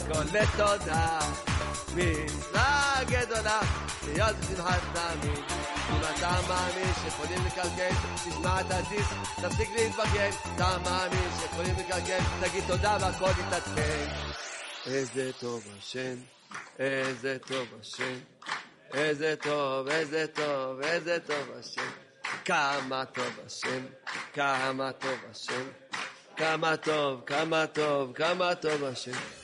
הכל לתודה. מצווה גדולה, להיות בשמחת תמיד. אם אתה מאמין שיכולים לקלקל, תשמע את הדיסק, תפסיק להתבגן. אתה מאמין שיכולים לקלקל, תגיד תודה והכל יתעדכן. איזה טוב השם, איזה טוב השם, איזה טוב, איזה טוב, איזה טוב השם. כמה טוב השם, כמה טוב השם, כמה טוב, כמה טוב, כמה טוב השם.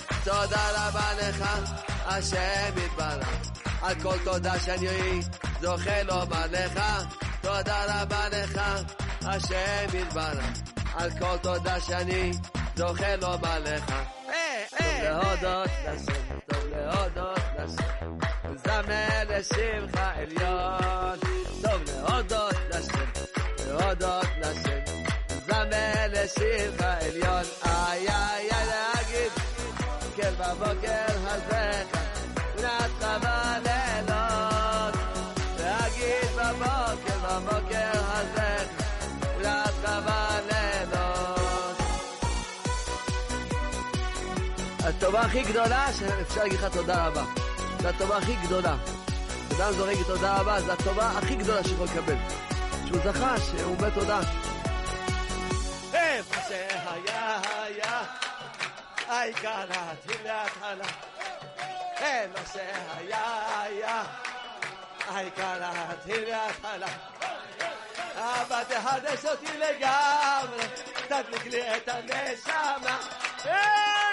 תודה רבה לך, השם יתברך. על כל תודה שאני זוכה לומר לך. תודה רבה לך, השם יתברך. על כל תודה שאני זוכה לומר לך. טוב להודות לשם, טוב להודות לשם. זמר לשמך עליון. טוב להודות לשם, להודות לשם. זמר לשמך הטובה הכי גדולה שאפשר להגיד לך תודה רבה. זו הטובה הכי גדולה. אדם זורק תודה רבה, זו הטובה הכי גדולה שיכול לקבל. שהוא זכה, שהוא אומר תודה. איפה שהיה היה, העיקר להתחיל להתחלה. איפה שהיה היה, העיקר להתחיל להתחלה. אבא תחדש אותי לגמרי, תדליק לי את הנשמה.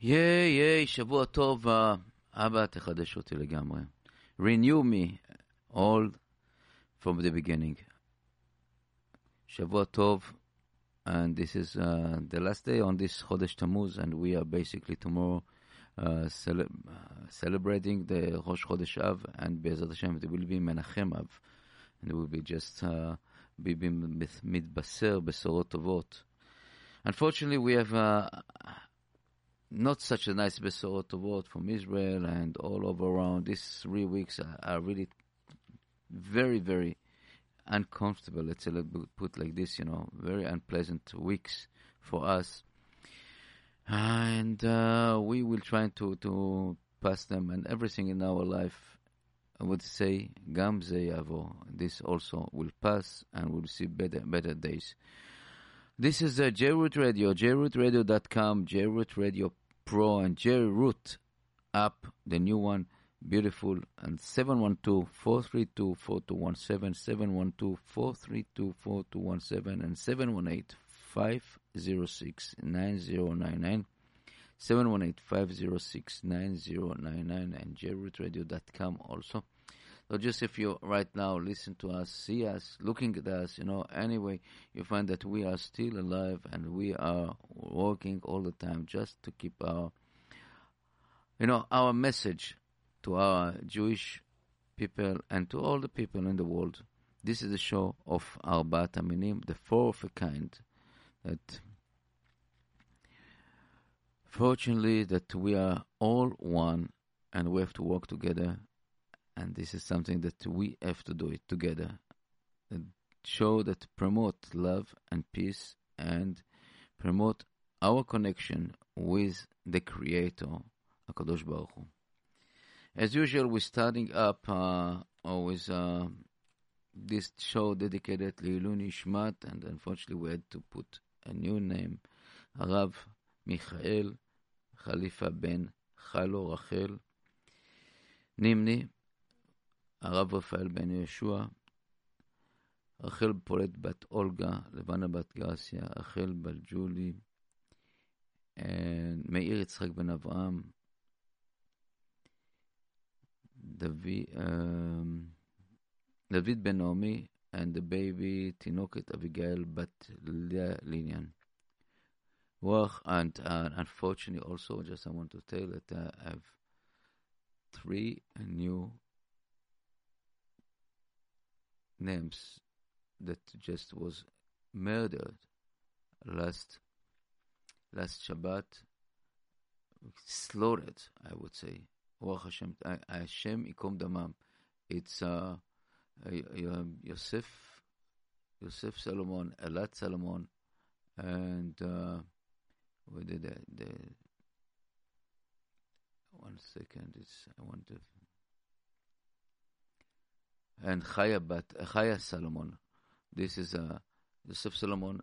ייי, ייי, שבוע טוב, אה, אבא, תחדש אותי לגמרי. Renew me all from the beginning. שבוע טוב, and this is uh, the last day on this Chodesh Tammuz, and we are basically tomorrow uh, cele- uh, celebrating the Rosh Chodesh Av, and Be'ezrat Hashem, it will be Menachem Av, and it will be just uh, be be מתבשר בשורות טובות. Unfortunately, we have uh, not such a nice Besorot Tovot from Israel and all over around. These three weeks are, are really very, very uncomfortable. Let's say, put like this, you know, very unpleasant weeks for us. And uh, we will try to, to pass them and everything in our life. I would say, Gam yavo. This also will pass and we'll see better, better days. This is uh, JRoot Radio, jrootradio.com, JRoot Radio Pro, and JRoot app, the new one, beautiful, and 712-432-4217, 712-432-4217, and 718-506-9099, 718-506-9099, and jrootradio.com also. So just if you right now listen to us, see us, looking at us, you know, anyway, you find that we are still alive and we are working all the time just to keep our, you know, our message to our Jewish people and to all the people in the world. This is the show of Arbat Aminim, the four of a kind, that fortunately that we are all one and we have to work together and this is something that we have to do it together. And show that promote love and peace and promote our connection with the Creator, Hakadosh Baruch Hu. As usual, we're starting up uh, always uh, this show dedicated to Ilui Nishmat, and unfortunately, we had to put a new name, Rav Michael Khalifa ben Chalo Rachel Nimni. הרב רפאל בן יהושע, רחל פולט בת אולגה, לבנה בת גרסיה, רחל בת ג'ולי, מאיר יצחק בן אברהם, דוד, דוד בן נעמי, and the baby תינוקת אביגיל בת לעניין. Well, and uh, unfortunately, also, just I want to tell that uh, I have three new names that just was murdered last last Shabbat, slaughtered, I would say. Hashem, Hashem ikom damam. It's uh, Yosef, Yosef Solomon, Elad Solomon, and uh, the, the, the one second, it's I want to and Chaya Bat Chaya Solomon. This is uh, Yosef Solomon.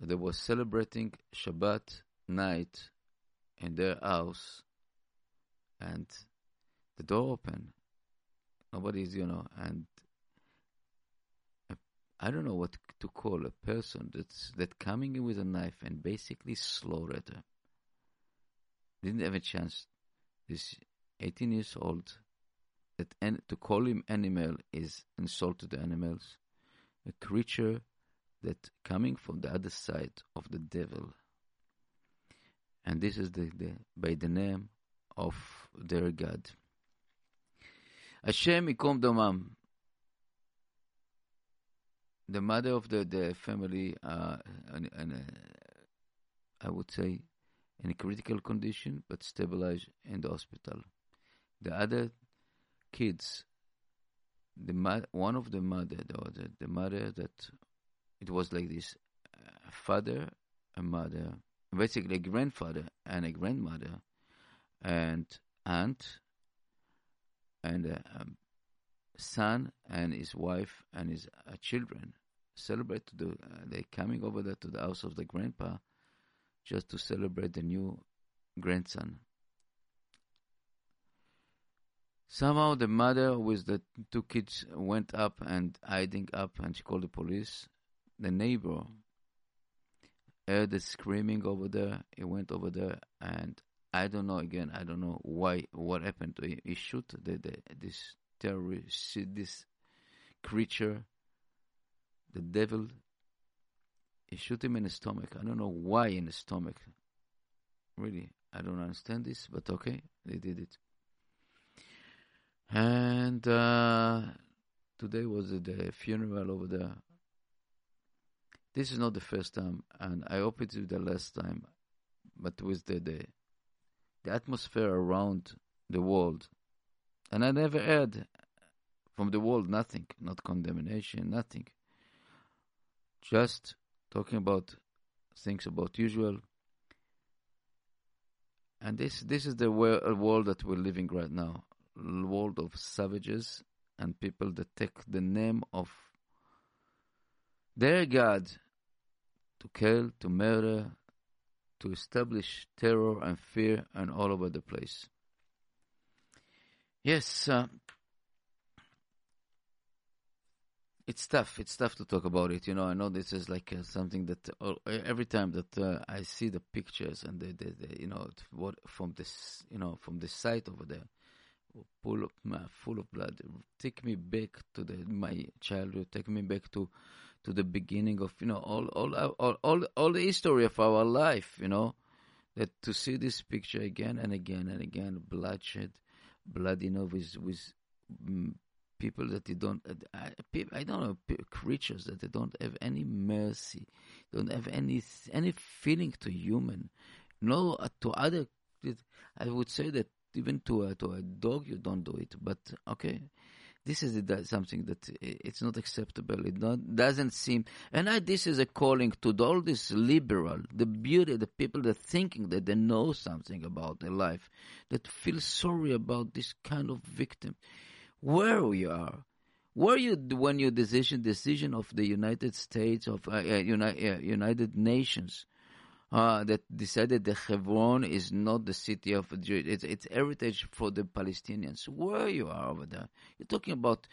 They were celebrating Shabbat night in their house, and the door open. Nobody's, you know, and I don't know what to call a person that's that coming in with a knife and basically slaughtered her. Didn't have a chance. This 18 years old, that to call him animal is insult to the animals. A creature that coming from the other side of the devil. And this is the, the by the name of their God. Hashem Ikom Domam the mother of the, the family, uh, and, and uh, I would say, in a critical condition, but stabilized in the hospital. The other kids, the one of the mother, the, the mother that it was like this, uh, father, a mother, basically a grandfather and a grandmother, and aunt, and a um, son and his wife and his uh, children celebrate to the uh, they coming over there to the house of the grandpa just to celebrate the new grandson. Somehow the mother with the two kids went up and hiding up and she called the police. The neighbor heard the screaming over there. He went over there and I don't know again. I don't know why. What happened to him? He shoot the, the this terrorist, this creature, the devil. He shoot him in the stomach. I don't know why in the stomach. Really, I don't understand this, but okay, they did it. And uh, today was the funeral over there. This is not the first time, and I hope it is the last time. But with the the, the atmosphere around the world, and I never heard from the world nothing, not condemnation, nothing. Just talking about things about usual. And this this is the world that we're living right now world of savages and people that take the name of their God to kill, to murder, to establish terror and fear and all over the place. Yes, uh, it's tough. It's tough to talk about it. You know, I know this is like uh, something that uh, every time that uh, I see the pictures and the, the, the, you know what from this you know from the site over there, full of full of blood. Take me back to the my childhood. Take me back to to the beginning of you know all all all all, all the history of our life. You know that to see this picture again and again and again, bloodshed, blood. You know with with mm, people that they don't. I, I don't know creatures that they don't have any mercy, don't have any any feeling to human. No, to other. I would say that even to a, to a dog you don't do it. But okay this is something that it's not acceptable. It not, doesn't seem and I, this is a calling to all this liberal the beauty the people that thinking that they know something about their life that feel sorry about this kind of victim. Where we are were you when your decision decision of the United States of uh, uh, United, uh, United Nations uh, that decided that Hebron is not the city of Jews. It's, it's heritage for the Palestinians. Where you are over there, you're talking about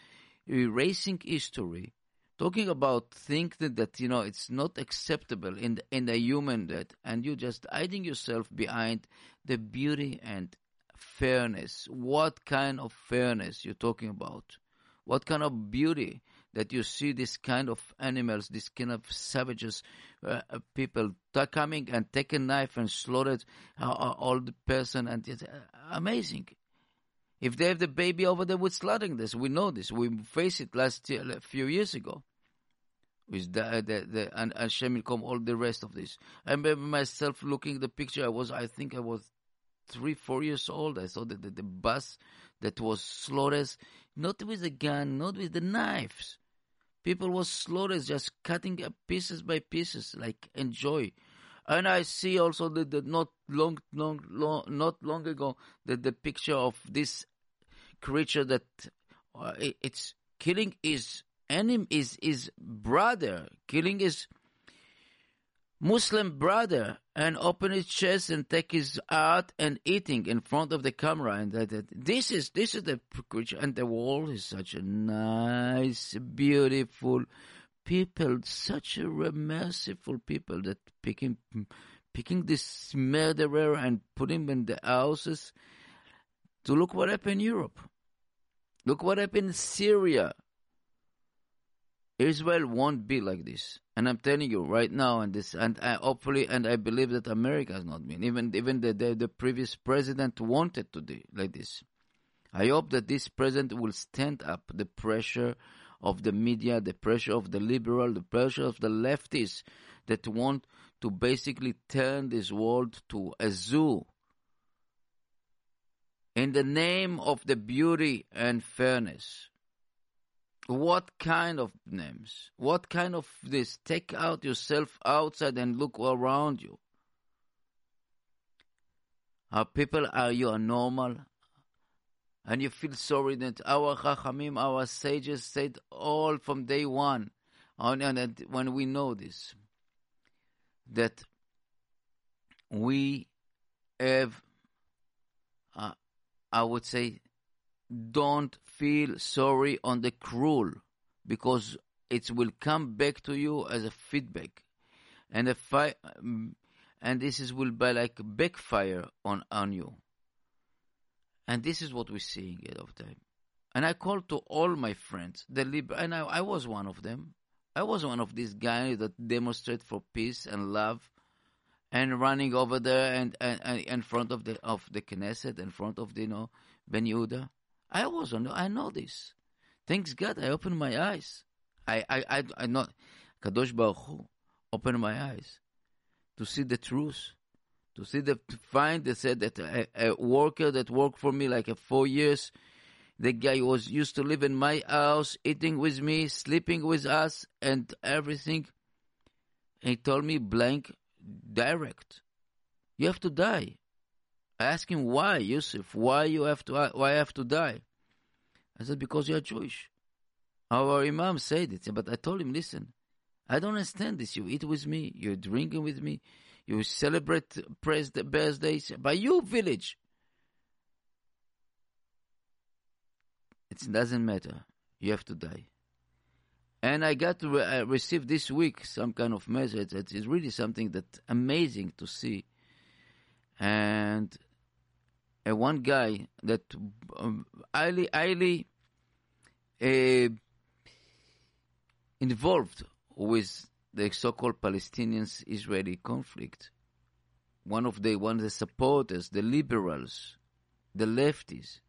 erasing history, talking about things that, that you know it's not acceptable in the, in a human that, and you just hiding yourself behind the beauty and fairness. What kind of fairness you're talking about? What kind of beauty that you see this kind of animals, this kind of savages, uh, uh people coming and take a knife and slaughter uh, uh, all the person, and it's amazing. If they have the baby over there, we're slaughtering this. We know this. We faced it last year, a few years ago. With the, the, the and Hashem will come all the rest of this. I remember myself looking the picture. I was, I think I was three, four years old. I saw the, the, the bus that was slaughtered, not with a gun, not with the knives. People was slaughtered, just cutting up pieces by pieces, like enjoy. And I see also that the not long, long, long, not long ago that the picture of this creature that uh, it, it's killing his enemy, is his brother, killing his Muslim brother and open his chest and take his heart and eating in front of the camera. And that, that this is this is the creature and the wall is such a nice beautiful people such a merciful people that picking picking this murderer and put him in the houses. To look what happened in Europe. Look what happened in Syria Israel won't be like this. And I'm telling you right now, and this, and I hopefully, and I believe that America has not been. Even even the the, the previous president wanted to do like this. I hope that this president will stand up the pressure of the media, the pressure of the liberal, the pressure of the leftists that want to basically turn this world to a zoo in the name of the beauty and fairness. What kind of names? What kind of this? Take out yourself outside and look around you. Our people are you are normal, and you feel sorry that our chachamim, our sages said all from day one, and when we know this, that we have, uh, I would say, don't feel sorry on the cruel because it will come back to you as a feedback. And a fi- mm, and this is will be like backfire on on you. And this is what we're seeing at of time. And i call to all my friends the liber- and I, I was one of them. I was one of these guys that demonstrate for peace and love and running over there and, and, and in front of the of the Knesset, in front of the you know Ben Yehuda. I was on. I know this. Thanks God, I opened my eyes. I, I, I, I not Kadosh Baruch Hu opened my eyes to see the truth, to see the to find. They said that a, a worker that worked for me like a four years, the guy was used to live in my house, eating with me, sleeping with us, and everything. he told me blank, direct, you have to die. I asked him why, Yusuf, why you have to why I have to die? I said because you are Jewish. Our Imam said it, but I told him, listen, I don't understand this. You eat with me, you're drinking with me, you celebrate birthdays by your village. It doesn't matter. You have to die. And I got to re- I received this week some kind of message that is really something that amazing to see. And uh, one guy that um, highly, highly uh, involved with the so-called Palestinians-Israeli conflict. One of the one of the supporters, the liberals, the lefties.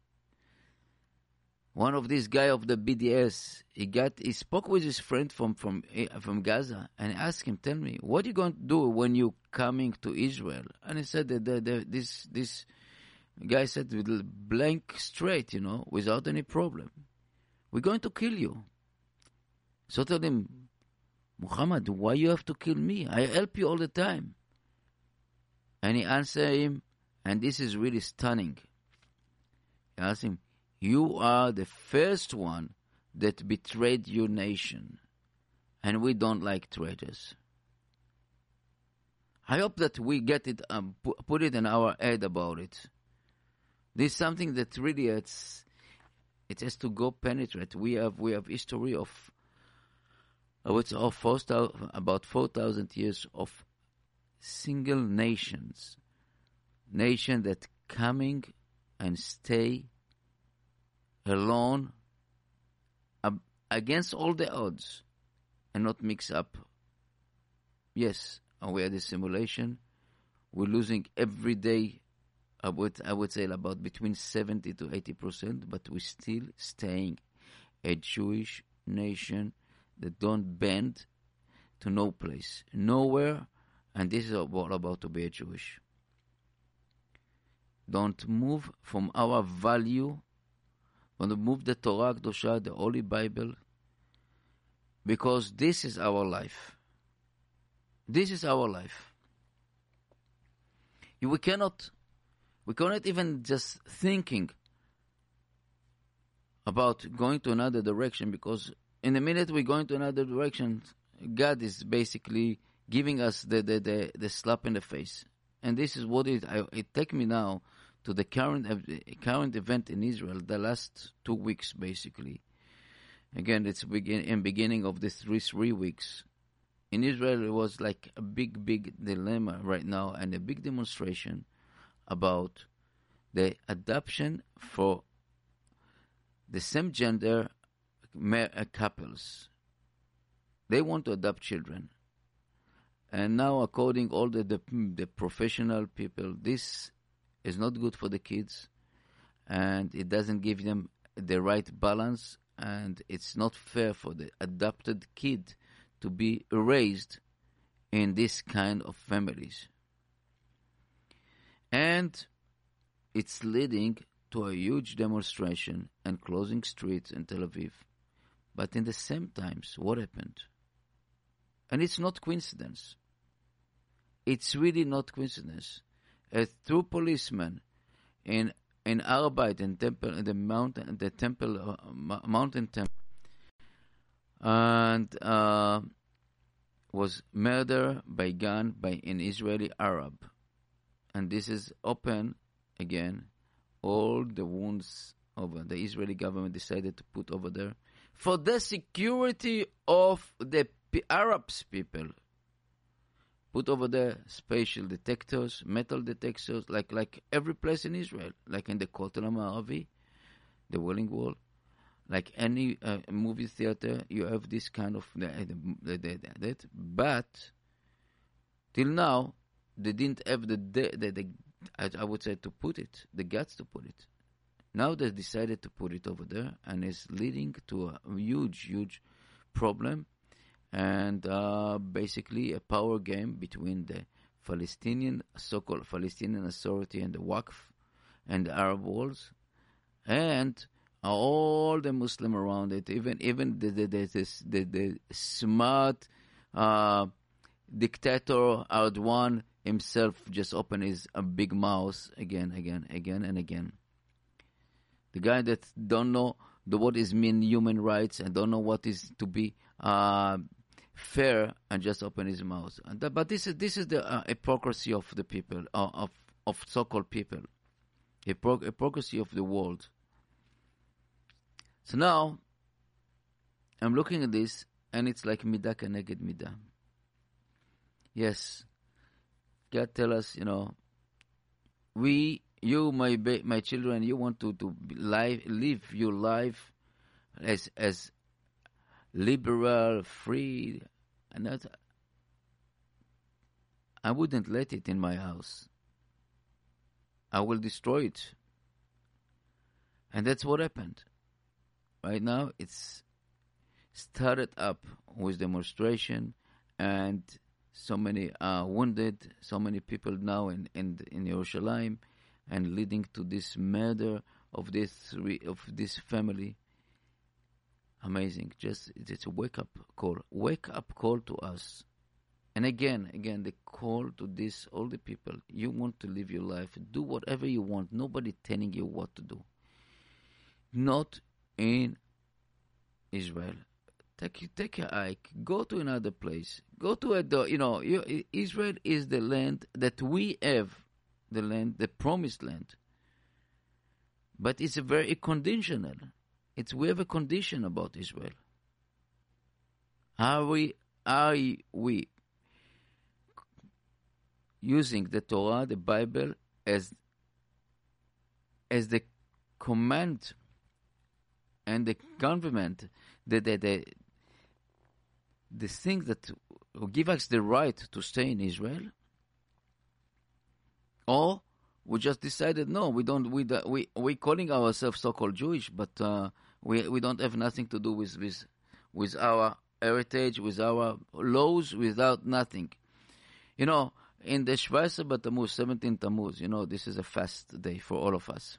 One of these guy of the BDS, he got he spoke with his friend from from eh, from Gaza and asked him, "Tell me, what are you going to do when you coming to Israel?" And he said that the, the, this this the guy said with blank straight, you know, without any problem. We're going to kill you. So I told him, Muhammad, why you have to kill me? I help you all the time. And he answered him, and this is really stunning. He asked him, You are the first one that betrayed your nation, and we don't like traitors. I hope that we get it, um, put it in our head about it. This is something that really it's, it has to go penetrate. We have we have history of, I would say, of four about four thousand years of single nations, nation that coming and stay alone against all the odds and not mix up. Yes, and we had a simulation. We're losing every day. I would I would say about between seventy to eighty percent, but we're still staying a Jewish nation that don't bend to no place, nowhere, and this is all about to be a Jewish. Don't move from our value. Don't move the Torah Kedosha, the Holy Bible, because this is our life. This is our life. We cannot, we cannot even just thinking about going to another direction because in the minute we go into another direction, God is basically giving us the, the, the, the slap in the face. And this is what it, I, it take me now to the current current event in Israel, the last two weeks basically. Again, it's begin in beginning of the three three weeks. In Israel, it was like a big, big dilemma right now and a big demonstration about the adoption for the same gender uh, couples. They want to adopt children. And now, according all the, the the professional people, this is not good for the kids, and it doesn't give them the right balance, and it's not fair for the adopted kid to be raised in this kind of families. And it's leading to a huge demonstration and closing streets in Tel Aviv. But in the same times, what happened? And it's not coincidence. It's really not coincidence. A true policeman in in Arbeit in temple in the mountain the temple uh, mo- mountain temple and uh, was murdered by gun by an Israeli Arab, and this is open again. All the wounds over the Israeli government decided to put over there for the security of the Arabs people. Put over there spatial detectors, metal detectors, like like every place in Israel, like in the Kotel Maravi, the Wailing Wall, like any uh, movie theater, you have this kind of the, the, the, that. But till now, they didn't have the, the, the, the I, I would say to put it, the guts to put it. Now they decided to put it over there, and it's leading to a huge, huge problem, and uh, basically a power game between the Palestinian, so-called Palestinian Authority, and the Waqf, and the Arab worlds, and all the Muslim around it, even even the the the, the, the, the smart uh, dictator Erdogan himself just open his a big mouth again, again, again, and again. The guy that don't know the what is mean human rights and don't know what is to be uh, fair and just open his mouth. That, but this is this is the uh, hypocrisy of the people uh, of of so-called people, Hypocr- hypocrisy of the world. So now, I'm looking at this, and it's like midah keneged midah. Yes, God tell us, you know, we, you, my ba- my children, you want to to live, live your life as as liberal, free, and that. I wouldn't let it in my house. I will destroy it. And that's what happened. Right now, it's started up with demonstration and so many uh, wounded, so many people now in in in Jerusalem, and leading to this murder of this of this family. Amazing! Just it's a wake up call, wake up call to us. And again, again, the call to this all the people. You want to live your life, do whatever you want. Nobody telling you what to do. Not in Israel. Take take a hike. Go to another place. Go to a do- you know you, Israel is the land that we have, the land, the promised land. But it's a very conditional. It's we have a condition about Israel. Are we are we using the Torah, the Bible, as as the command and the government, the the the, the thing that give us the right to stay in Israel, or we just decided no, we don't. We we we calling ourselves so-called Jewish, but uh, we we don't have nothing to do with with with our heritage, with our laws, without nothing. You know, in the Shvaisa Tammuz, 17 Tammuz, you know, this is a fast day for all of us.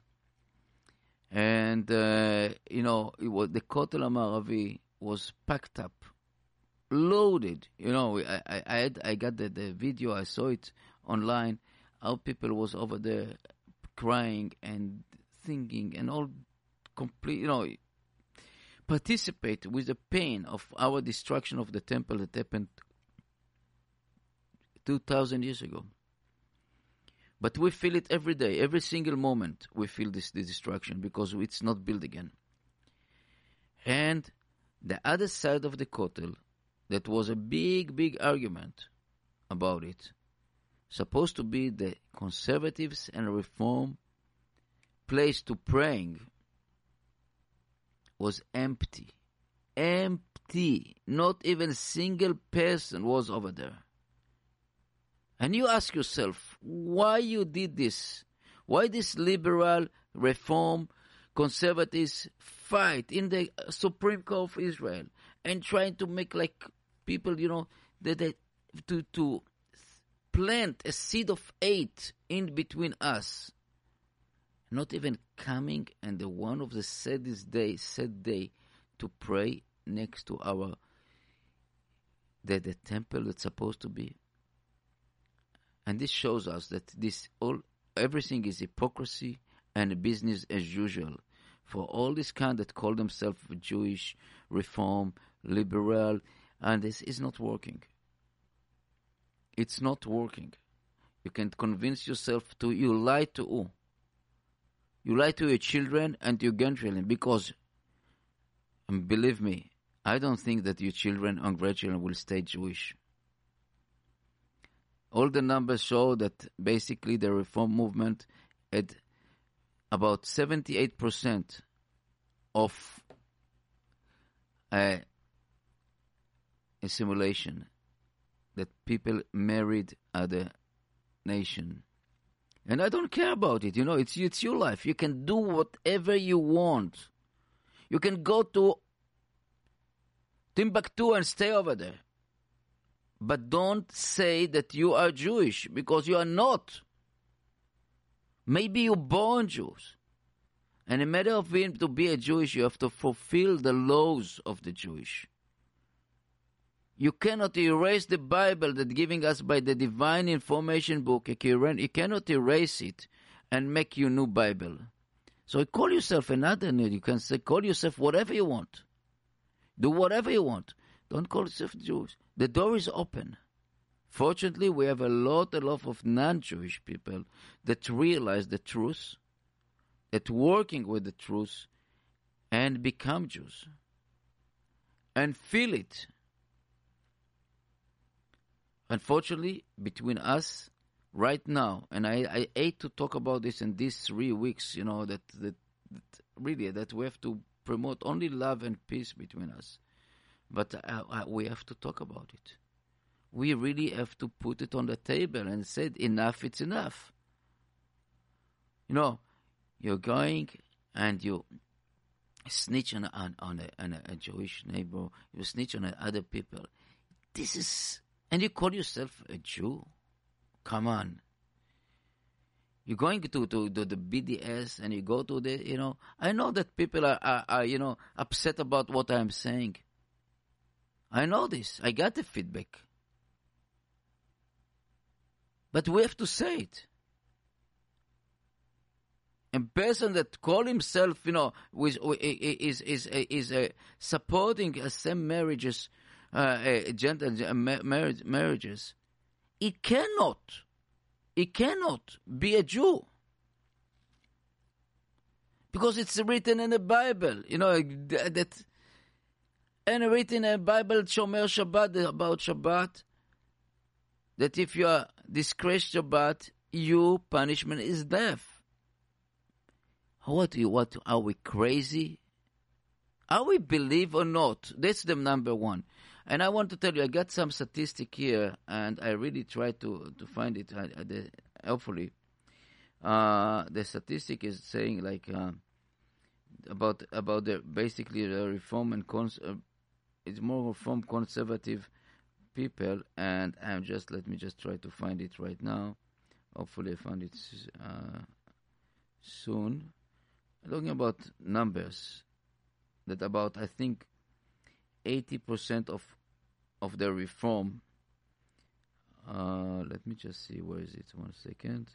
And, uh, you know, was, the Kotel Amaravi was packed up, loaded. You know, I, I, I, had, I got the, the video, I saw it online, how people was over there crying and singing and all complete, you know, participate with the pain of our destruction of the temple that happened 2,000 years ago. But we feel it every day, every single moment we feel this, this destruction because it's not built again. And the other side of the Kotel, that was a big, big argument about it, supposed to be the conservatives and reform place to praying, was empty. Empty. Not even a single person was over there. And you ask yourself, why you did this? Why this liberal reform conservatives fight in the Supreme Court of Israel and trying to make like people, you know, that they, to to plant a seed of hate in between us. Not even coming and the one of the saddest day, sad day, to pray next to our the, the temple that's supposed to be and this shows us that this all everything is hypocrisy and business as usual for all this kind that call themselves Jewish, reform, liberal, and this is not working. It's not working. You can convince yourself to you lie to who? You lie to your children and your grandchildren because, and believe me, I don't think that your children and grandchildren will stay Jewish all the numbers show that basically the reform movement had about 78% of uh, assimilation that people married other nation. And I don't care about it. You know, it's it's your life. You can do whatever you want. You can go to Timbuktu and stay over there. But don't say that you are Jewish because you are not. Maybe you're born Jews. And a matter of being to be a Jewish, you have to fulfill the laws of the Jewish. You cannot erase the Bible that giving us by the divine information book. You cannot erase it and make you new Bible. So call yourself another name. You can say call yourself whatever you want. Do whatever you want. Don't call yourself Jewish. The door is open. Fortunately, we have a lot, a lot of non-Jewish people that realize the truth, that working with the truth, and become Jews, and feel it. Unfortunately, between us right now, and I, I hate to talk about this in these three weeks, you know, that, that, that really that we have to promote only love and peace between us. But uh, uh, we have to talk about it. We really have to put it on the table and say, enough, it's enough. You know, you're going and you snitch on, on, on, a, on a, Jewish neighbor, you snitch on other people. This is, and you call yourself a Jew? Come on. You're going to, to, to the BDS and you go to the, you know, I know that people are, are, are you know, upset about what I'm saying. I know this. I got the feedback. But we have to say it. A person that call himself, you know, with, is is is uh, supporting uh, same marriages, uh, gender marriage, marriages, it cannot, he cannot be a Jew because it's written in the Bible, you know that, and written in the Bible Shomer Shabbat about Shabbat that if you are disgrace Shabbat, your punishment is death. What, what, are we crazy? Are we believe or not? That's the number one. And I want to tell you, I got some statistic here, and I really try to, to find it, uh, the, hopefully. Uh, the statistic is saying like uh, about about the basically the reform and cons- uh, it's more from conservative people, and I'm just let me just try to find it right now. Hopefully, I find it uh, soon talking about numbers, that about I think 80% of of the reform. Uh, let me just see where is it. One second.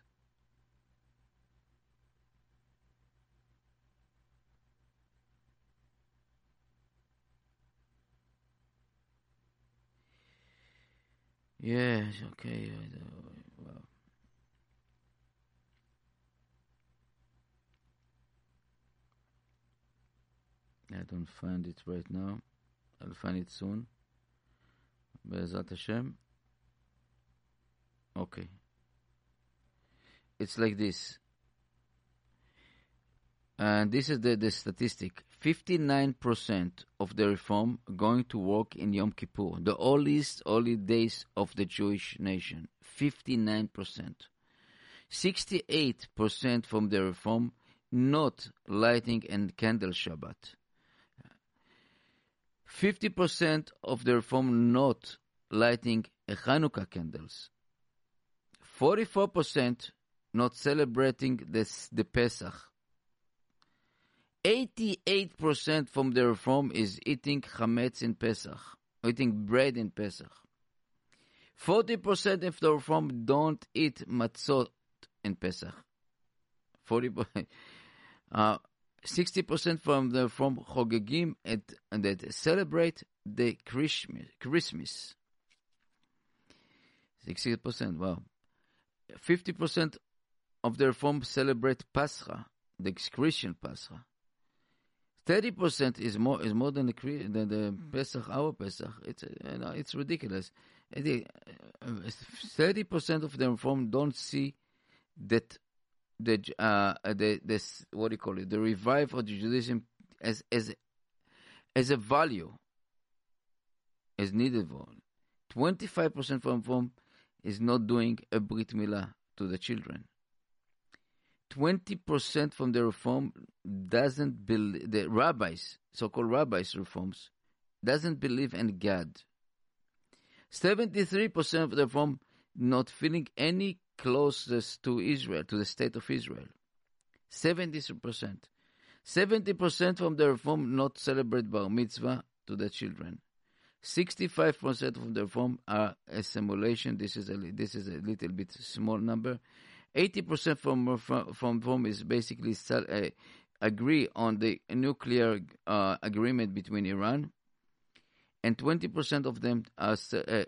Yes, okay. I don't find it right now. I'll find it soon. Be'ezat Hashem. Okay. It's like this. And this is the, the statistic. 59% of the reform going to work in Yom Kippur, the holiest holy days of the Jewish nation. 59%. 68% from the reform not lighting and candle Shabbat. 50% of the reform not lighting Hanukkah candles. 44% not celebrating this, the Pesach. 88% from the reform is eating chametz in Pesach, eating bread in Pesach. 40% of the reform don't eat matzot in Pesach. 40%. Uh, 60% from the from Chogegim and, and that celebrate the Christmas. Christmas. 60%, wow. 50% of their form celebrate Pascha, the Christian Pascha. 30% is more is more than the, than the mm-hmm. Pesach, our Pesach. It's, you know, it's ridiculous. 30% uh, of the Reform don't see that the uh, the this what do you call it the revival of Judaism as as as a value as needed one. Twenty five percent from from is not doing a brit milah to the children. Twenty percent from the reform doesn't believe the rabbis, so-called rabbis reforms, doesn't believe in God. Seventy-three percent of the reform not feeling any closest to Israel, to the state of Israel. 70%. 70% from the reform not celebrate bar mitzvah to the children. 65% from the reform are assimilation. This is a, this is a little bit small number. 80% from from reform is basically uh, agree on the nuclear uh, agreement between Iran, and 20% of them uh,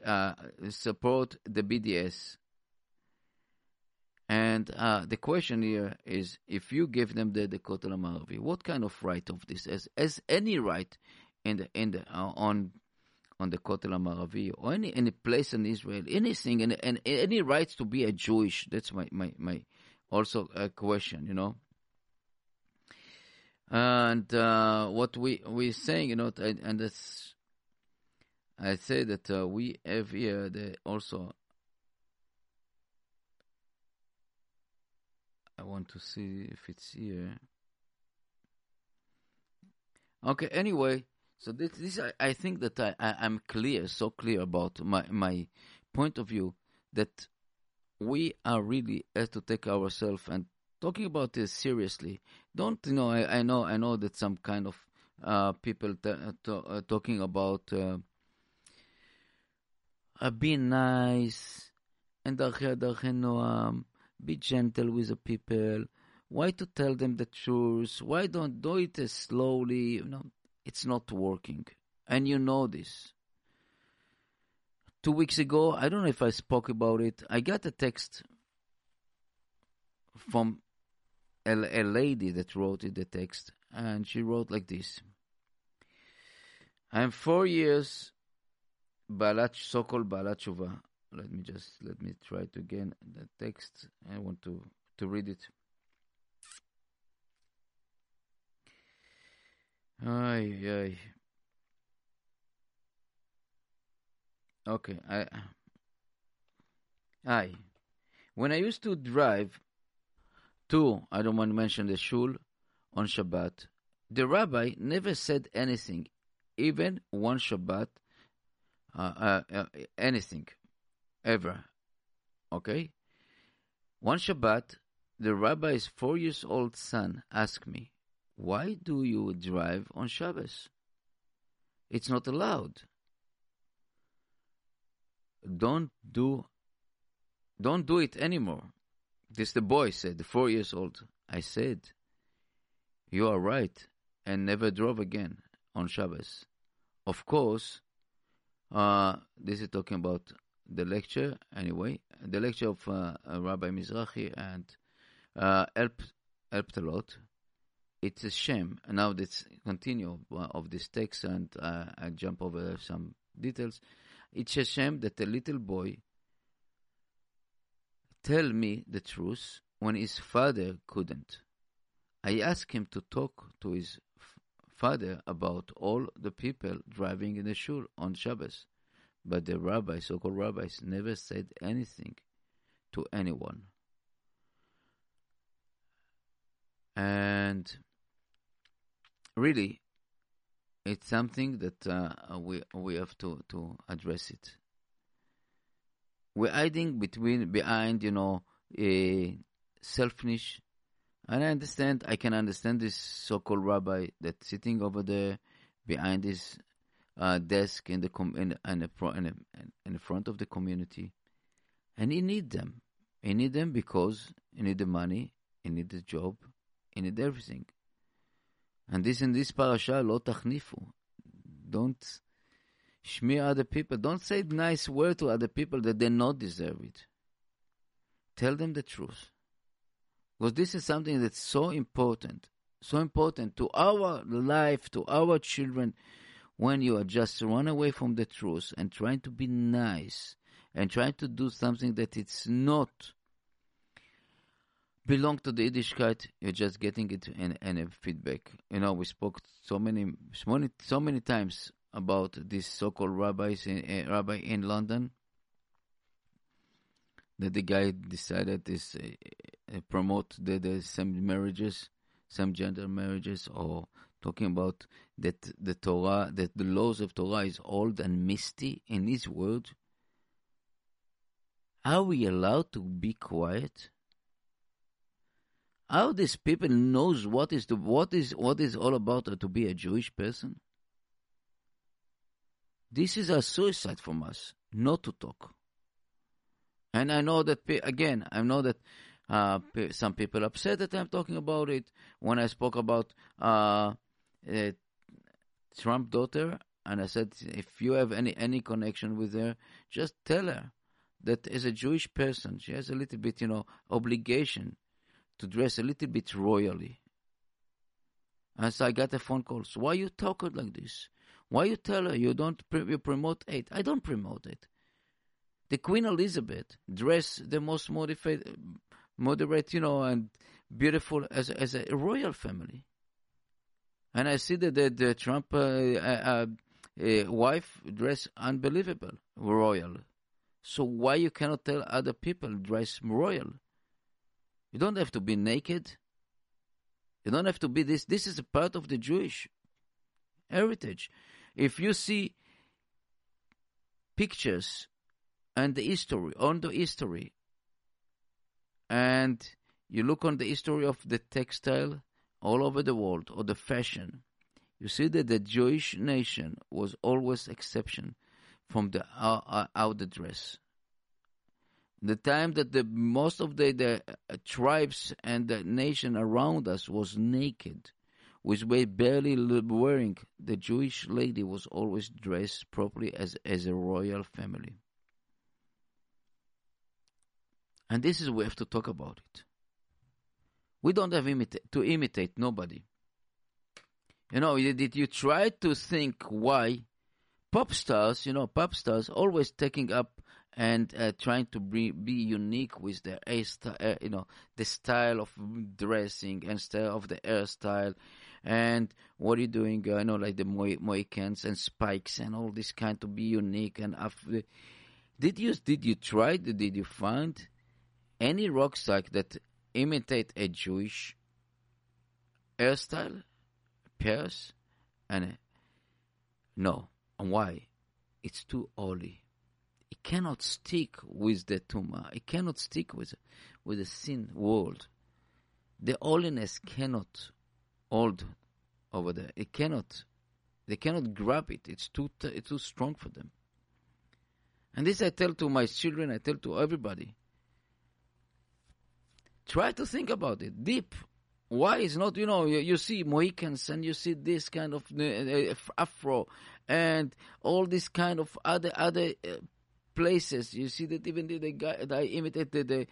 uh, support the BDS, and uh, the question here is, if you give them the, Kotel Maravi, what kind of right of this as as any right in the in the uh, on on the Kotel Maravi or any any place in Israel, anything and and any rights to be a Jewish? That's my my my also a question, you know. And uh, what we we saying, you know, and that's I say that uh, we have here the also want to see if it's here. Okay, anyway, so this, this I, I think that I, I, am clear, so clear about my, my point of view that we are really have to take ourselves and talking about this seriously. Don't you know? I, I know I know that some kind of uh, people t- t- uh, talking about uh, uh, being nice and be gentle with the people. Why to tell them the truth? Why don't do it slowly? You know, it's not working. And you know this. Two weeks ago, I don't know if I spoke about it, I got a text from a, a lady that wrote it, the text, and she wrote like this. I'm four years בעלת, so-called בעלת תשובה. let me just, let me try to again the text. I want to, to read it. Ay, ay. Okay, I. I. When I used to drive to, I don't want to mention the shul, on Shabbat, the rabbi never said anything, even one Shabbat, uh, uh, uh, anything, ever. Okay? One Shabbat, the rabbi's four years old son asked me, Why do you drive on Shabbos? It's not allowed. Don't do don't do it anymore. This the boy said, the four years old. I said, You are right, and never drove again on Shabbos. Of course, uh, this is talking about the lecture anyway. The lecture of uh, Rabbi Mizrahi and uh, helped helped a lot. It's a shame. Now let's continue of this text and uh, I jump over some details. It's a shame that a little boy tell me the truth when his father couldn't. I asked him to talk to his father about all the people driving in the shul on Shabbos, but the rabbis, so-called rabbis, never said anything to anyone. And really, it's something that uh, we we have to to address it. We're hiding between behind, you know, a selfish. And I understand, I can understand this so-called rabbi that's sitting over there behind his uh, desk in the com- in, in, the pro- in, in the front of the community, and he need them. He need them because he need the money, he need the job, he need everything. And this in this parasha, lo tachnifu. Don't smear other people. Don't say nice word to other people that they not deserve it. Tell them the truth. Because this is something that's so important, so important to our life, to our children, when you are just run away from the truth and trying to be nice and trying to do something that it's not belong to the Yiddishkeit, you're just getting it in, in a feedback. You know, we spoke so many, so many, so many times about this so-called rabbis in, uh, rabbi in London that the guy decided this uh, promote the, the same marriages, same gender marriages, or talking about that the Torah, that the laws of Torah is old and misty. In his word, are we allowed to be quiet? How these people knows what is what is what is all about to be a Jewish person? This is a suicide from us, not to talk. And I know that again, I know that uh, some people upset that I'm talking about it. When I spoke about uh, uh, Trump daughter, and I said, if you have any any connection with her, just tell her that as a Jewish person, she has a little bit, you know, obligation to dress a little bit royally. And so I got a phone call. So why you talking like this? Why you tell her you don't you promote hate? I don't promote it. The Queen Elizabeth dressed the most moderate, moderate, you know, and beautiful as as a royal family. And I see that the, the Trump uh, uh, uh, wife dress unbelievable, royal. So why you cannot tell other people dress royal? You don't have to be naked. You don't have to be this. This is a part of the Jewish heritage. If you see pictures and the history, on the history, and you look on the history of the textile all over the world or the fashion, you see that the Jewish nation was always exception from the uh, out the dress. the time that the most of the, the uh, tribes and the nation around us was naked, which were barely wearing, the Jewish lady was always dressed properly as, as a royal family. And this is we have to talk about it. We don't have imita- to imitate nobody. You know, did you try to think why pop stars, you know, pop stars always taking up and uh, trying to be, be unique with their hairstyle, uh, you know, the style of dressing and style of the hairstyle, and what are you doing? Uh, I know, like the Mo- Mohicans and spikes and all this kind to be unique. And after, did you did you try? Did you find any rock star that imitate a Jewish hairstyle, pierce, and uh, no? And why? It's too holy. it cannot stick with the tuma. It cannot stick with with the sin world. The holiness cannot hold over there. It cannot. They cannot grab it. It's too it's too strong for them. And this I tell to my children. I tell to everybody. Try to think about it deep. Why is not you know you, you, see Mohicans and you see this kind of uh, Afro and all this kind of other other uh, places. You see that even the, the guy that I imitated the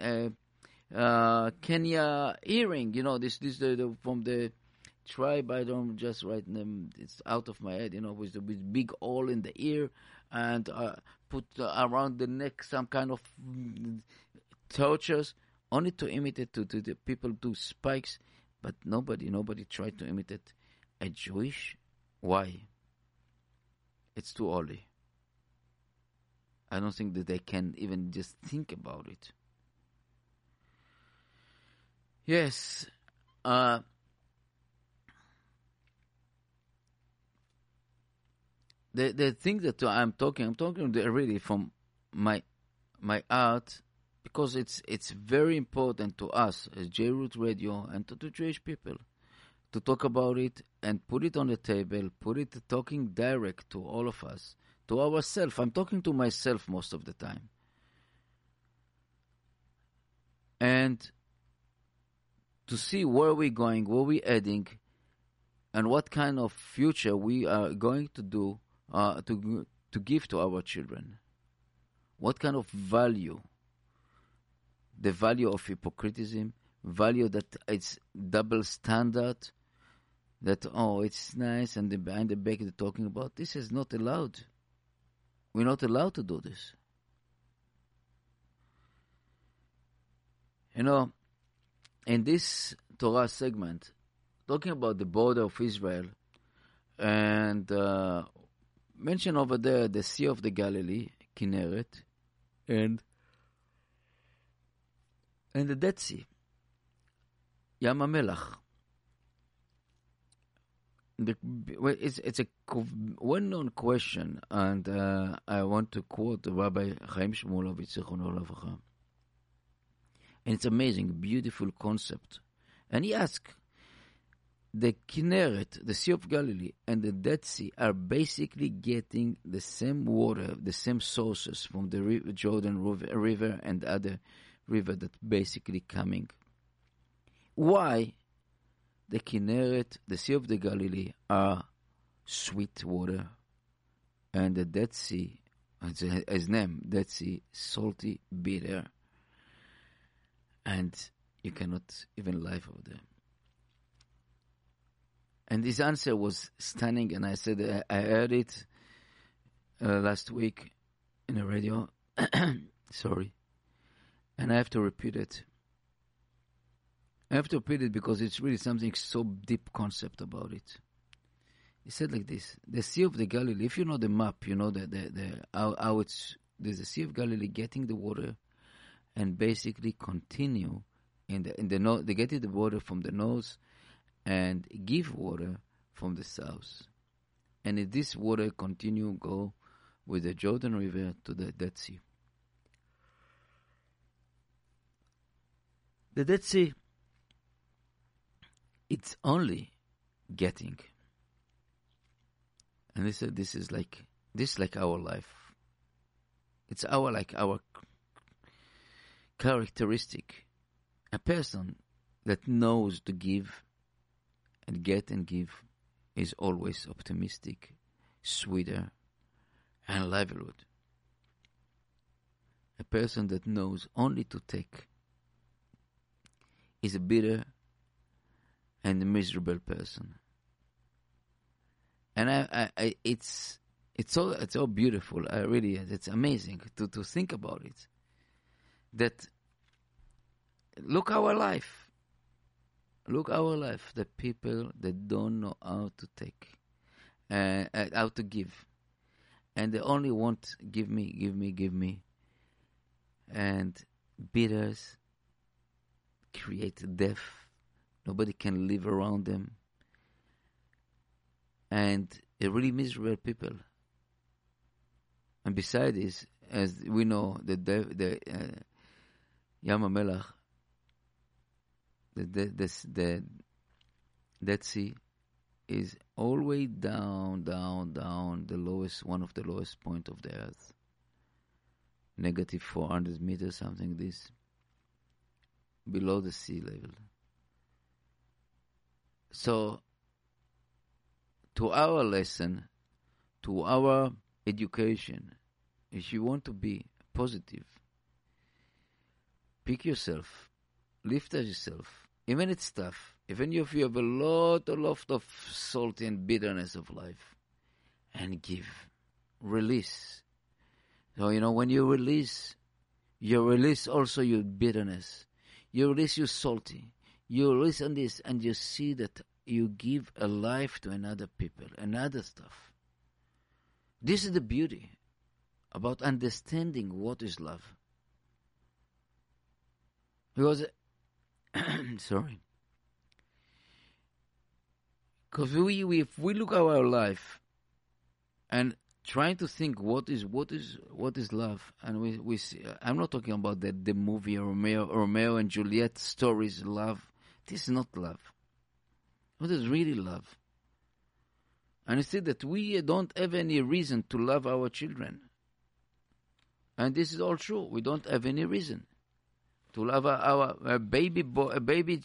uh, uh, Kenya earring. You know this this the, the, from the tribe. I don't just write them. It's out of my head. You know with the with big hole in the ear and uh, put around the neck some kind of torches only to imitate to, to the people do spikes, but nobody nobody tried to imitate a Jewish. Why? It's too early. I don't think that they can even just think about it. Yes. Uh, the the thing that I'm talking, I'm talking really from my my art because it's it's very important to us as JRoot Radio and to the Jewish people to talk about it and put it on the table, put it talking direct to all of us to ourselves. I'm talking to myself most of the time. And to see where we're going, where we're heading, and what kind of future we are going to do uh, to to give to our children. What kind of value? The value of hypocritism, value that it's double standard. That oh, it's nice, and the, behind the back they're talking about this is not allowed. We're not allowed to do this. You know, in this Torah segment, talking about the border of Israel, and uh, mention over there the Sea of the Galilee, Kinneret, and and the Dead Sea, Yam HaMelach the, it's it's a well-known question, and uh, I want to quote Rabbi Chaim Shmulevitz, and it's amazing, beautiful concept. And he asked, the Kinneret, the Sea of Galilee, and the Dead Sea are basically getting the same water, the same sources from the Jordan River and other river that basically coming. Why? the Kinneret, the Sea of the Galilee, are sweet water, and the Dead Sea, as name, Dead Sea, salty, bitter, and you cannot even live over there. And his answer was stunning, and I said I heard it uh, last week in the radio. Sorry, and I have to repeat it I have to repeat it because it's really something so deep concept about it. He said like this: the Sea of the Galilee. If you know the map, you know the the, the how, how it's there's the Sea of Galilee getting the water, and basically continue in the in the north. They get the water from the north, and give water from the south, and if this water continue go with the Jordan River to the Dead Sea. The Dead Sea it's only getting. And they said this is like this is like our life. It's our like our characteristic. A person that knows to give and get and give is always optimistic, sweeter, and livelihood. A person that knows only to take is a bitter and a miserable person. And I, I, I it's it's so it's so beautiful. I really it's amazing to, to think about it. That look our life. Look our life. The people that don't know how to take, uh, uh, how to give, and they only want give me, give me, give me. And bitters create death. Nobody can live around them. And they're really miserable people. And besides this, as we know, the the, the uh, Yam HaMelach, the the, the the Dead Sea, is always down, down, down, the lowest, one of the lowest point of the earth. Negative 400 meters, something like this, below the sea level. So, to our lesson, to our education, if you want to be positive, pick yourself, lift yourself, even it's tough, even if you have a lot, a lot of salty and bitterness of life, and give, release. So you know when you release, you release also your bitterness, you release your salty, you release on this, and you see that you give a life to another people, another stuff. This is the beauty about understanding what is love. Because, sorry, because we, we, if we look at our life and trying to think what is what is what is love, and we we see, I'm not talking about the the movie Romeo Romeo and Juliet stories love. This is not love. What is really love? And you see that we don't have any reason to love our children. And this is all true. We don't have any reason to love our, our baby boy, a baby,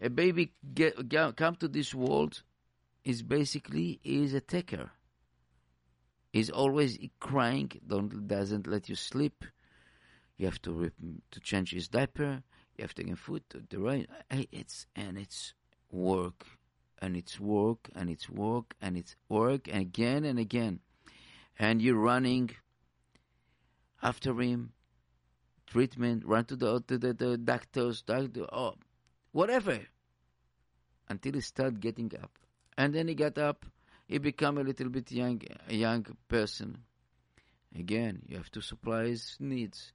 a baby get, get, come to this world is basically is a taker. Is always crying, don't doesn't let you sleep. You have to rip, to change his diaper. You have to give food. To the right, it's and it's work and it's work and it's work and it's work and again and again. And you're running after him, treatment, run to the to the, the doctors, doctor, oh, whatever, until he start getting up. And then he got up, he become a little bit young, a young person. Again, you have to supply his needs.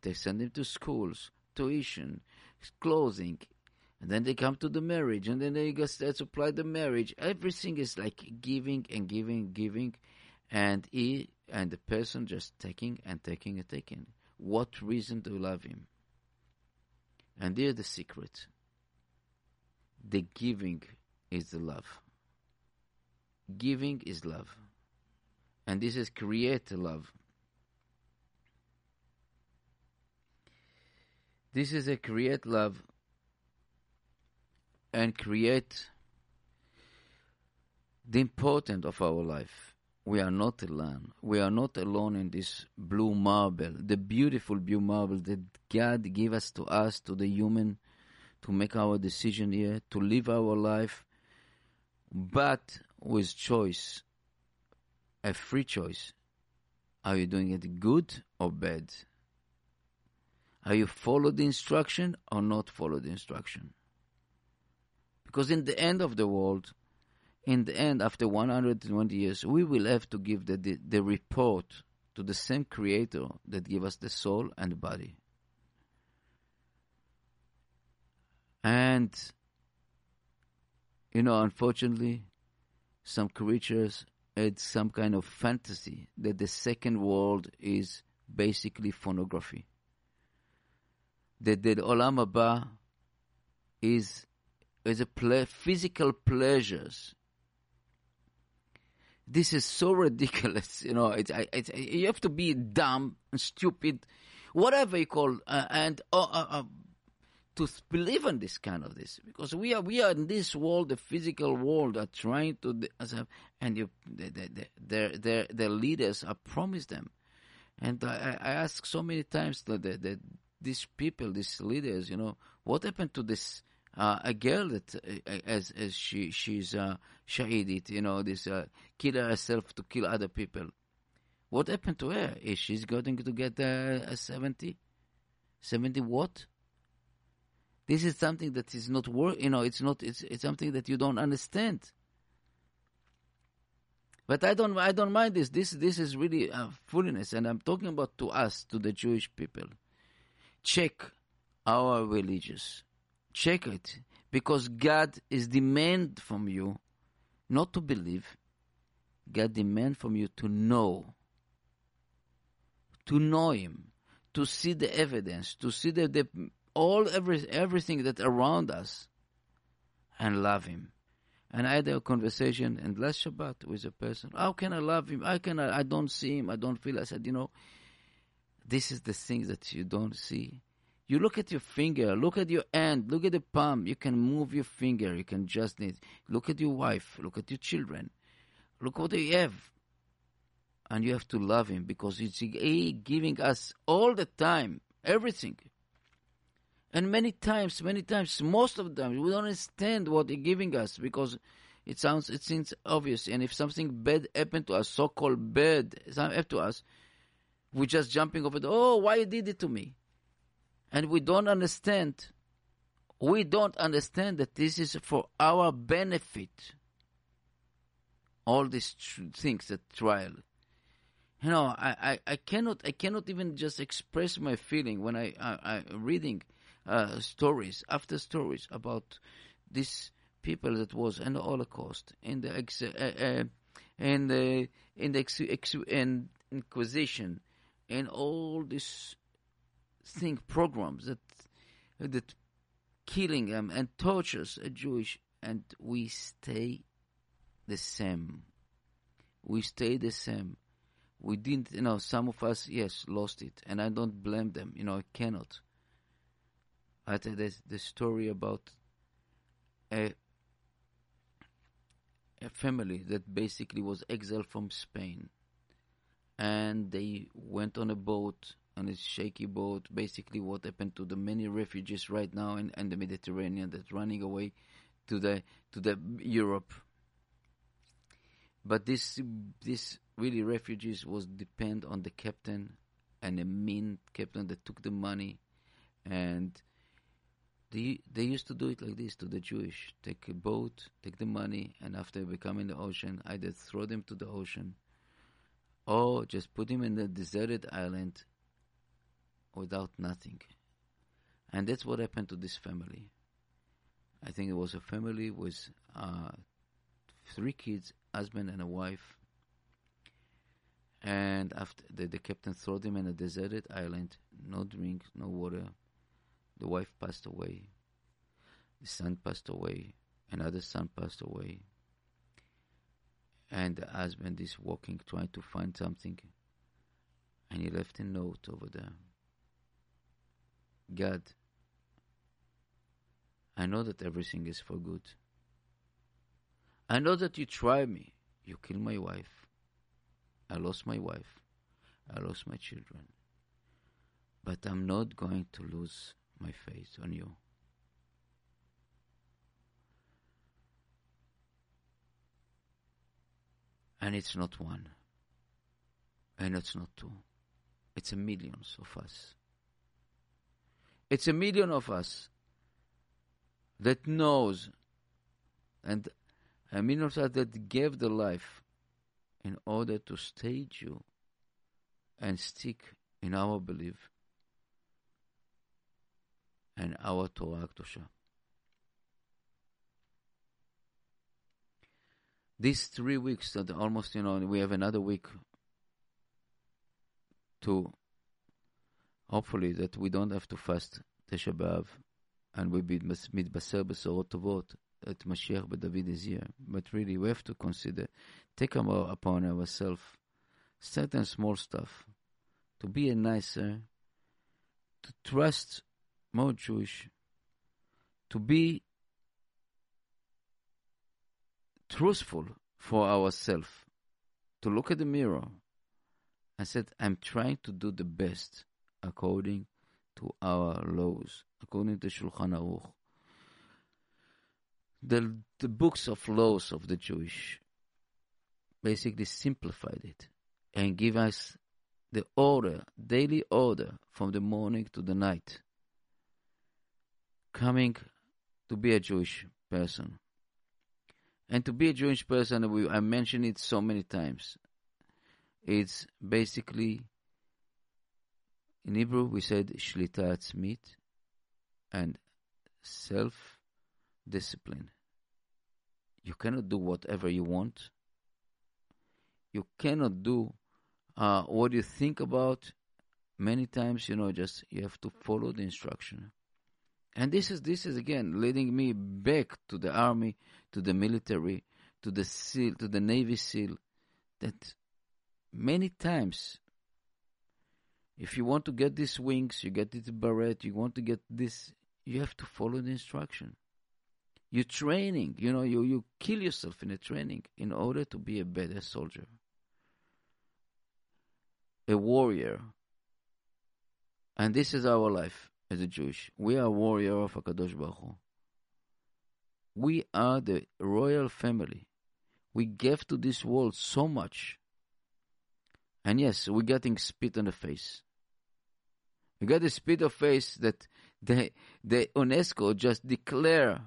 To send him to schools, tuition, clothing, and then they come to the marriage, and then they supply the marriage. Everything is like giving and giving, giving, and he and the person just taking and taking and taking. What reason to love him? And here's the secret. The giving is the love. Giving is love. And this is create love. This is a create love and create the importance of our life. We are not alone. We are not alone in this blue marble, the beautiful blue marble that God gave us to us, to the human, to make our decision here, to live our life, but with choice, a free choice. Are you doing it good or bad? Are you follow the instruction or not follow the instruction? Because in the end of the world, in the end, after 120 years, we will have to give the, the, the report to the same creator that gave us the soul and the body. And, you know, unfortunately, some creatures had some kind of fantasy that the second world is basically phonography. That the Olam Haba is as a ple- physical pleasures. This is so ridiculous, you know. It's, it's, you have to be dumb and stupid whatever you call, uh, and uh, uh, uh, to believe in this kind of this, because we are we are in this world, the physical world, are trying to, and you, the, the, the, their their their leaders are promised them, and I, I ask so many times that the, the, these people, these leaders, you know, what happened to this? Uh, a girl that, uh, as as she she's uh, shahidit, you know, this uh, kill herself to kill other people. What happened to her? Is she's going to get uh, a 70? 70 what? This is something that is not work. You know, it's not. It's it's something that you don't understand. But I don't. I don't mind this. This this is really uh, foolishness, and I'm talking about to us, to the Jewish people. Check our religious. Check it because God is demand from you, not to believe. God demand from you to know to know Him, to see the evidence, to see the, the all every everything that around us, and love Him. And I had a conversation and last Shabbat with a person. How can I love Him? How can I? I don't see Him. I don't feel. I said, you know, this is the things that you don't see. You look at your finger, look at your hand, look at the palm. You can move your finger. You can just need. Look at your wife. Look at your children. Look what they have and you have to love him because he's giving us all the time everything. And many times, many times, most of the time, we don't understand what he's giving us because it sounds, it seems obvious. And if something bad happened to us, so-called bad happened to us, we're just jumping over the, oh, why you did it to me? And we don't understand, we don't understand that this is for our benefit. All these tr- things, the trial you know, I, I, I cannot I cannot even just express my feeling when I I, I reading uh, stories after stories about these people that was in the Holocaust in the ex, uh, uh, in the in the ex, ex, in Inquisition and all these thing programs that that killing them and tortures a Jewish and we stay the same. We stay the same we didn't, you know, some of us, yes, lost it, and I don't blame them. You know, I cannot. I tell the the story about a a family that basically was exiled from Spain, and they went on a boat on a shaky boat. Basically, what happened to the many refugees right now in, in the Mediterranean that running away to the to the Europe. But this this really refugees was depend on the captain and a mean captain that took the money and they used to do it like this to the Jewish. Take a boat take the money and after in the ocean either throw them to the ocean or just put them in the deserted island without nothing. And that's what happened to this family. I think it was a family with uh, three kids husband and a wife. And after the, the captain threw them in a deserted island, no drink, no water. The wife passed away. The son passed away. Another son passed away. And the husband is walking, trying to find something. And he left a note over there. God, I know that everything is for good. I know that you try me. You kill my wife. I lost my wife. I lost my children. But I'm not going to lose my faith on you. And it's not one. And it's not two. It's a millions of us. It's a million of us that knows and a million of us that gave the life in order to stage you and stick in our belief and our Torah Akdosha. These three weeks that almost, you know, we have another week to hopefully that we don't have to fast Tisha B'Av and we be mitbaser b'sorot tovot at Mashiach but David is here. But really, we have to consider, take upon ourselves certain small stuff to be a nicer, to trust more Jewish, to be truthful for ourselves, to look at the mirror I said, I'm trying to do the best according to our laws, according to Shulchan Aruch. The, the books of laws of the Jewish basically simplified it and give us the order, daily order from the morning to the night. Coming to be a Jewish person. And to be a Jewish person, I mentioned it so many times. It's basically, in Hebrew, we said shlita atzmit and self discipline. You cannot do whatever you want. You cannot do uh, what you think about. Many times, you know, just you have to follow the instruction. And this is this is again leading me back to the army, to the military, to the SEAL, to the Navy SEAL. That many times, if you want to get these wings, you get this beret, you want to get this, you have to follow the instruction. You're training, you know, you, you kill yourself in a training in order to be a better soldier, a warrior. And this is our life as a Jewish. We are warrior of HaKadosh Baruch Hu. We are the royal family. We gave to this world so much. And yes, we're getting spit on the face. We got the spit of face that the, the UNESCO just declare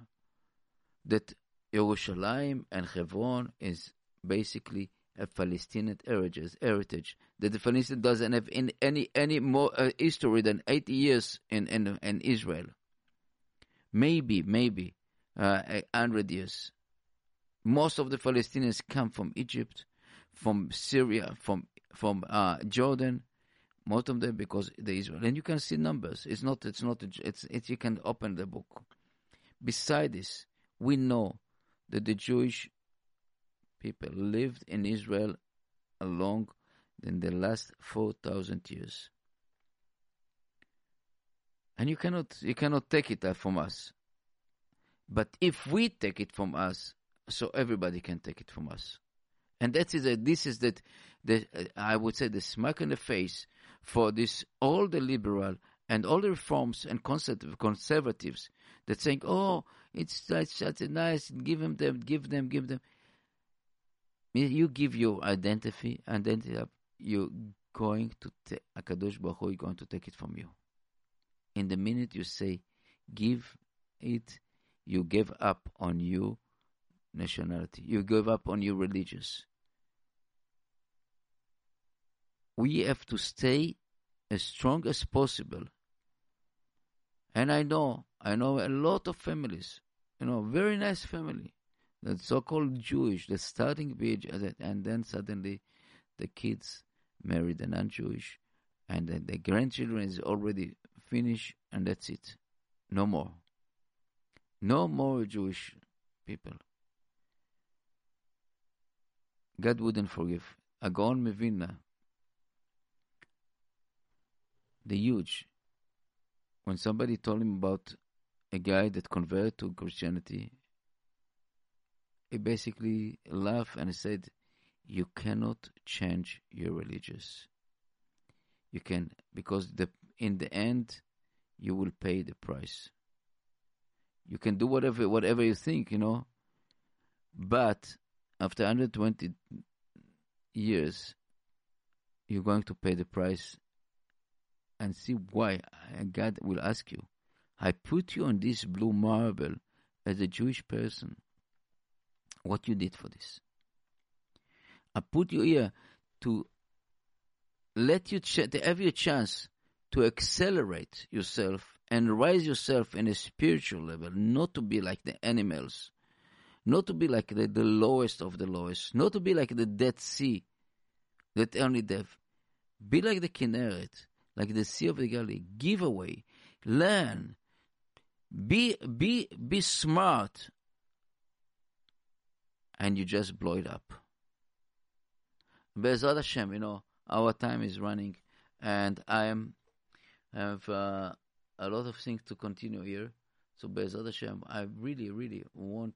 that Yerushalayim and Hebron is basically a Palestinian heritage, heritage that the Palestine doesn't have in any any more uh, history than 80 years in, in, in Israel. Maybe, maybe uh, 100 years. Most of the Palestinians come from Egypt, from Syria, from from uh, Jordan, most of them because the Israel, and you can see numbers. It's not. It's not. It's. It's. You can open the book. Beside this, we know that the Jewish people lived in Israel along in the last four thousand years, and you cannot. You cannot take it from us. But if we take it from us, so everybody can take it from us. And that is a, this is that the I would say the smack in the face for this all the liberal and all the reforms and conservatives that saying, oh, it's such, such a nice, give them, give them, give them. You give your identity, identity up, you're going to take, Akadosh Baruch Hu, going to take it from you. In the minute you say, give it, you give up on your nationality. You give up on your religious. We have to stay as strong as possible. And I know, I know a lot of families, you know, very nice family, that so-called Jewish, the starting page, uh, and then suddenly the kids marry the non-Jewish, and then the grandchildren is already finished, and that's it. No more. No more Jewish people. God wouldn't forgive. Agaon Mevilna, the huge, when somebody told him about a guy that converted to Christianity, basically laughed and said, You cannot change your religious. You can, because the, in the end, you will pay the price. You can do whatever whatever you think, you know, but after 120 years, you're going to pay the price and see why. God will ask you, I put you on this blue marble as a Jewish person. What you did for this? I put you here to let you ch- to have your chance to accelerate yourself and rise yourself in a spiritual level, not to be like the animals not to be like the, the lowest of the lowest, not to be like the Dead Sea, that only death. Be like the Kinneret, like the Sea of the Galilee. Give away, learn, be be be smart, and you just blow it up. Bezrat Hashem, you know, our time is running, and I am have uh, a lot of things to continue here. So Be'ezrat Hashem, I really, really want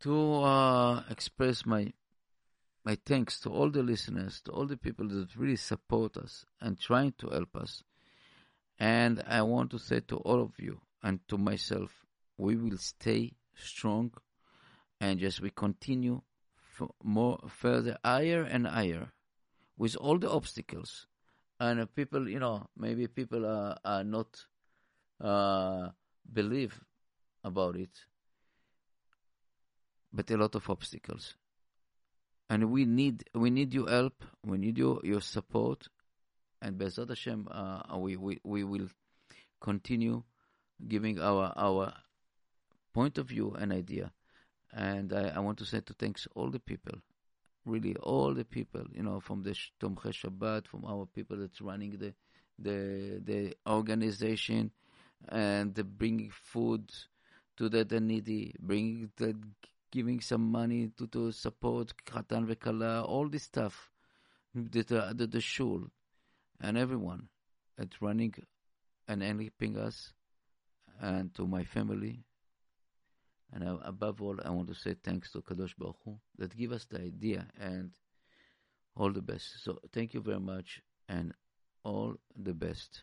to uh, express my my thanks to all the listeners, to all the people that really support us and trying to help us. And I want to say to all of you and to myself, we will stay strong and just we continue more further higher and higher with all the obstacles. And uh, people, you know, maybe people are, are not uh, believe about it, but a lot of obstacles. And we need we need your help, we need your, your support, and Bezrat Hashem, uh, we, we, we will continue giving our our point of view and idea. And I, I want to say to thanks all the people, really all the people, you know, from the Tomchei Shabbat, from our people that's running the the the organization, and the bringing food to the, the needy, bringing the giving some money to, to support Khatan Vekala, all this stuff, the, the, the shul, and everyone at running and helping us, and to my family. And uh, above all, I want to say thanks to Kadosh Baruch Hu that give us the idea and all the best. So thank you very much and all the best.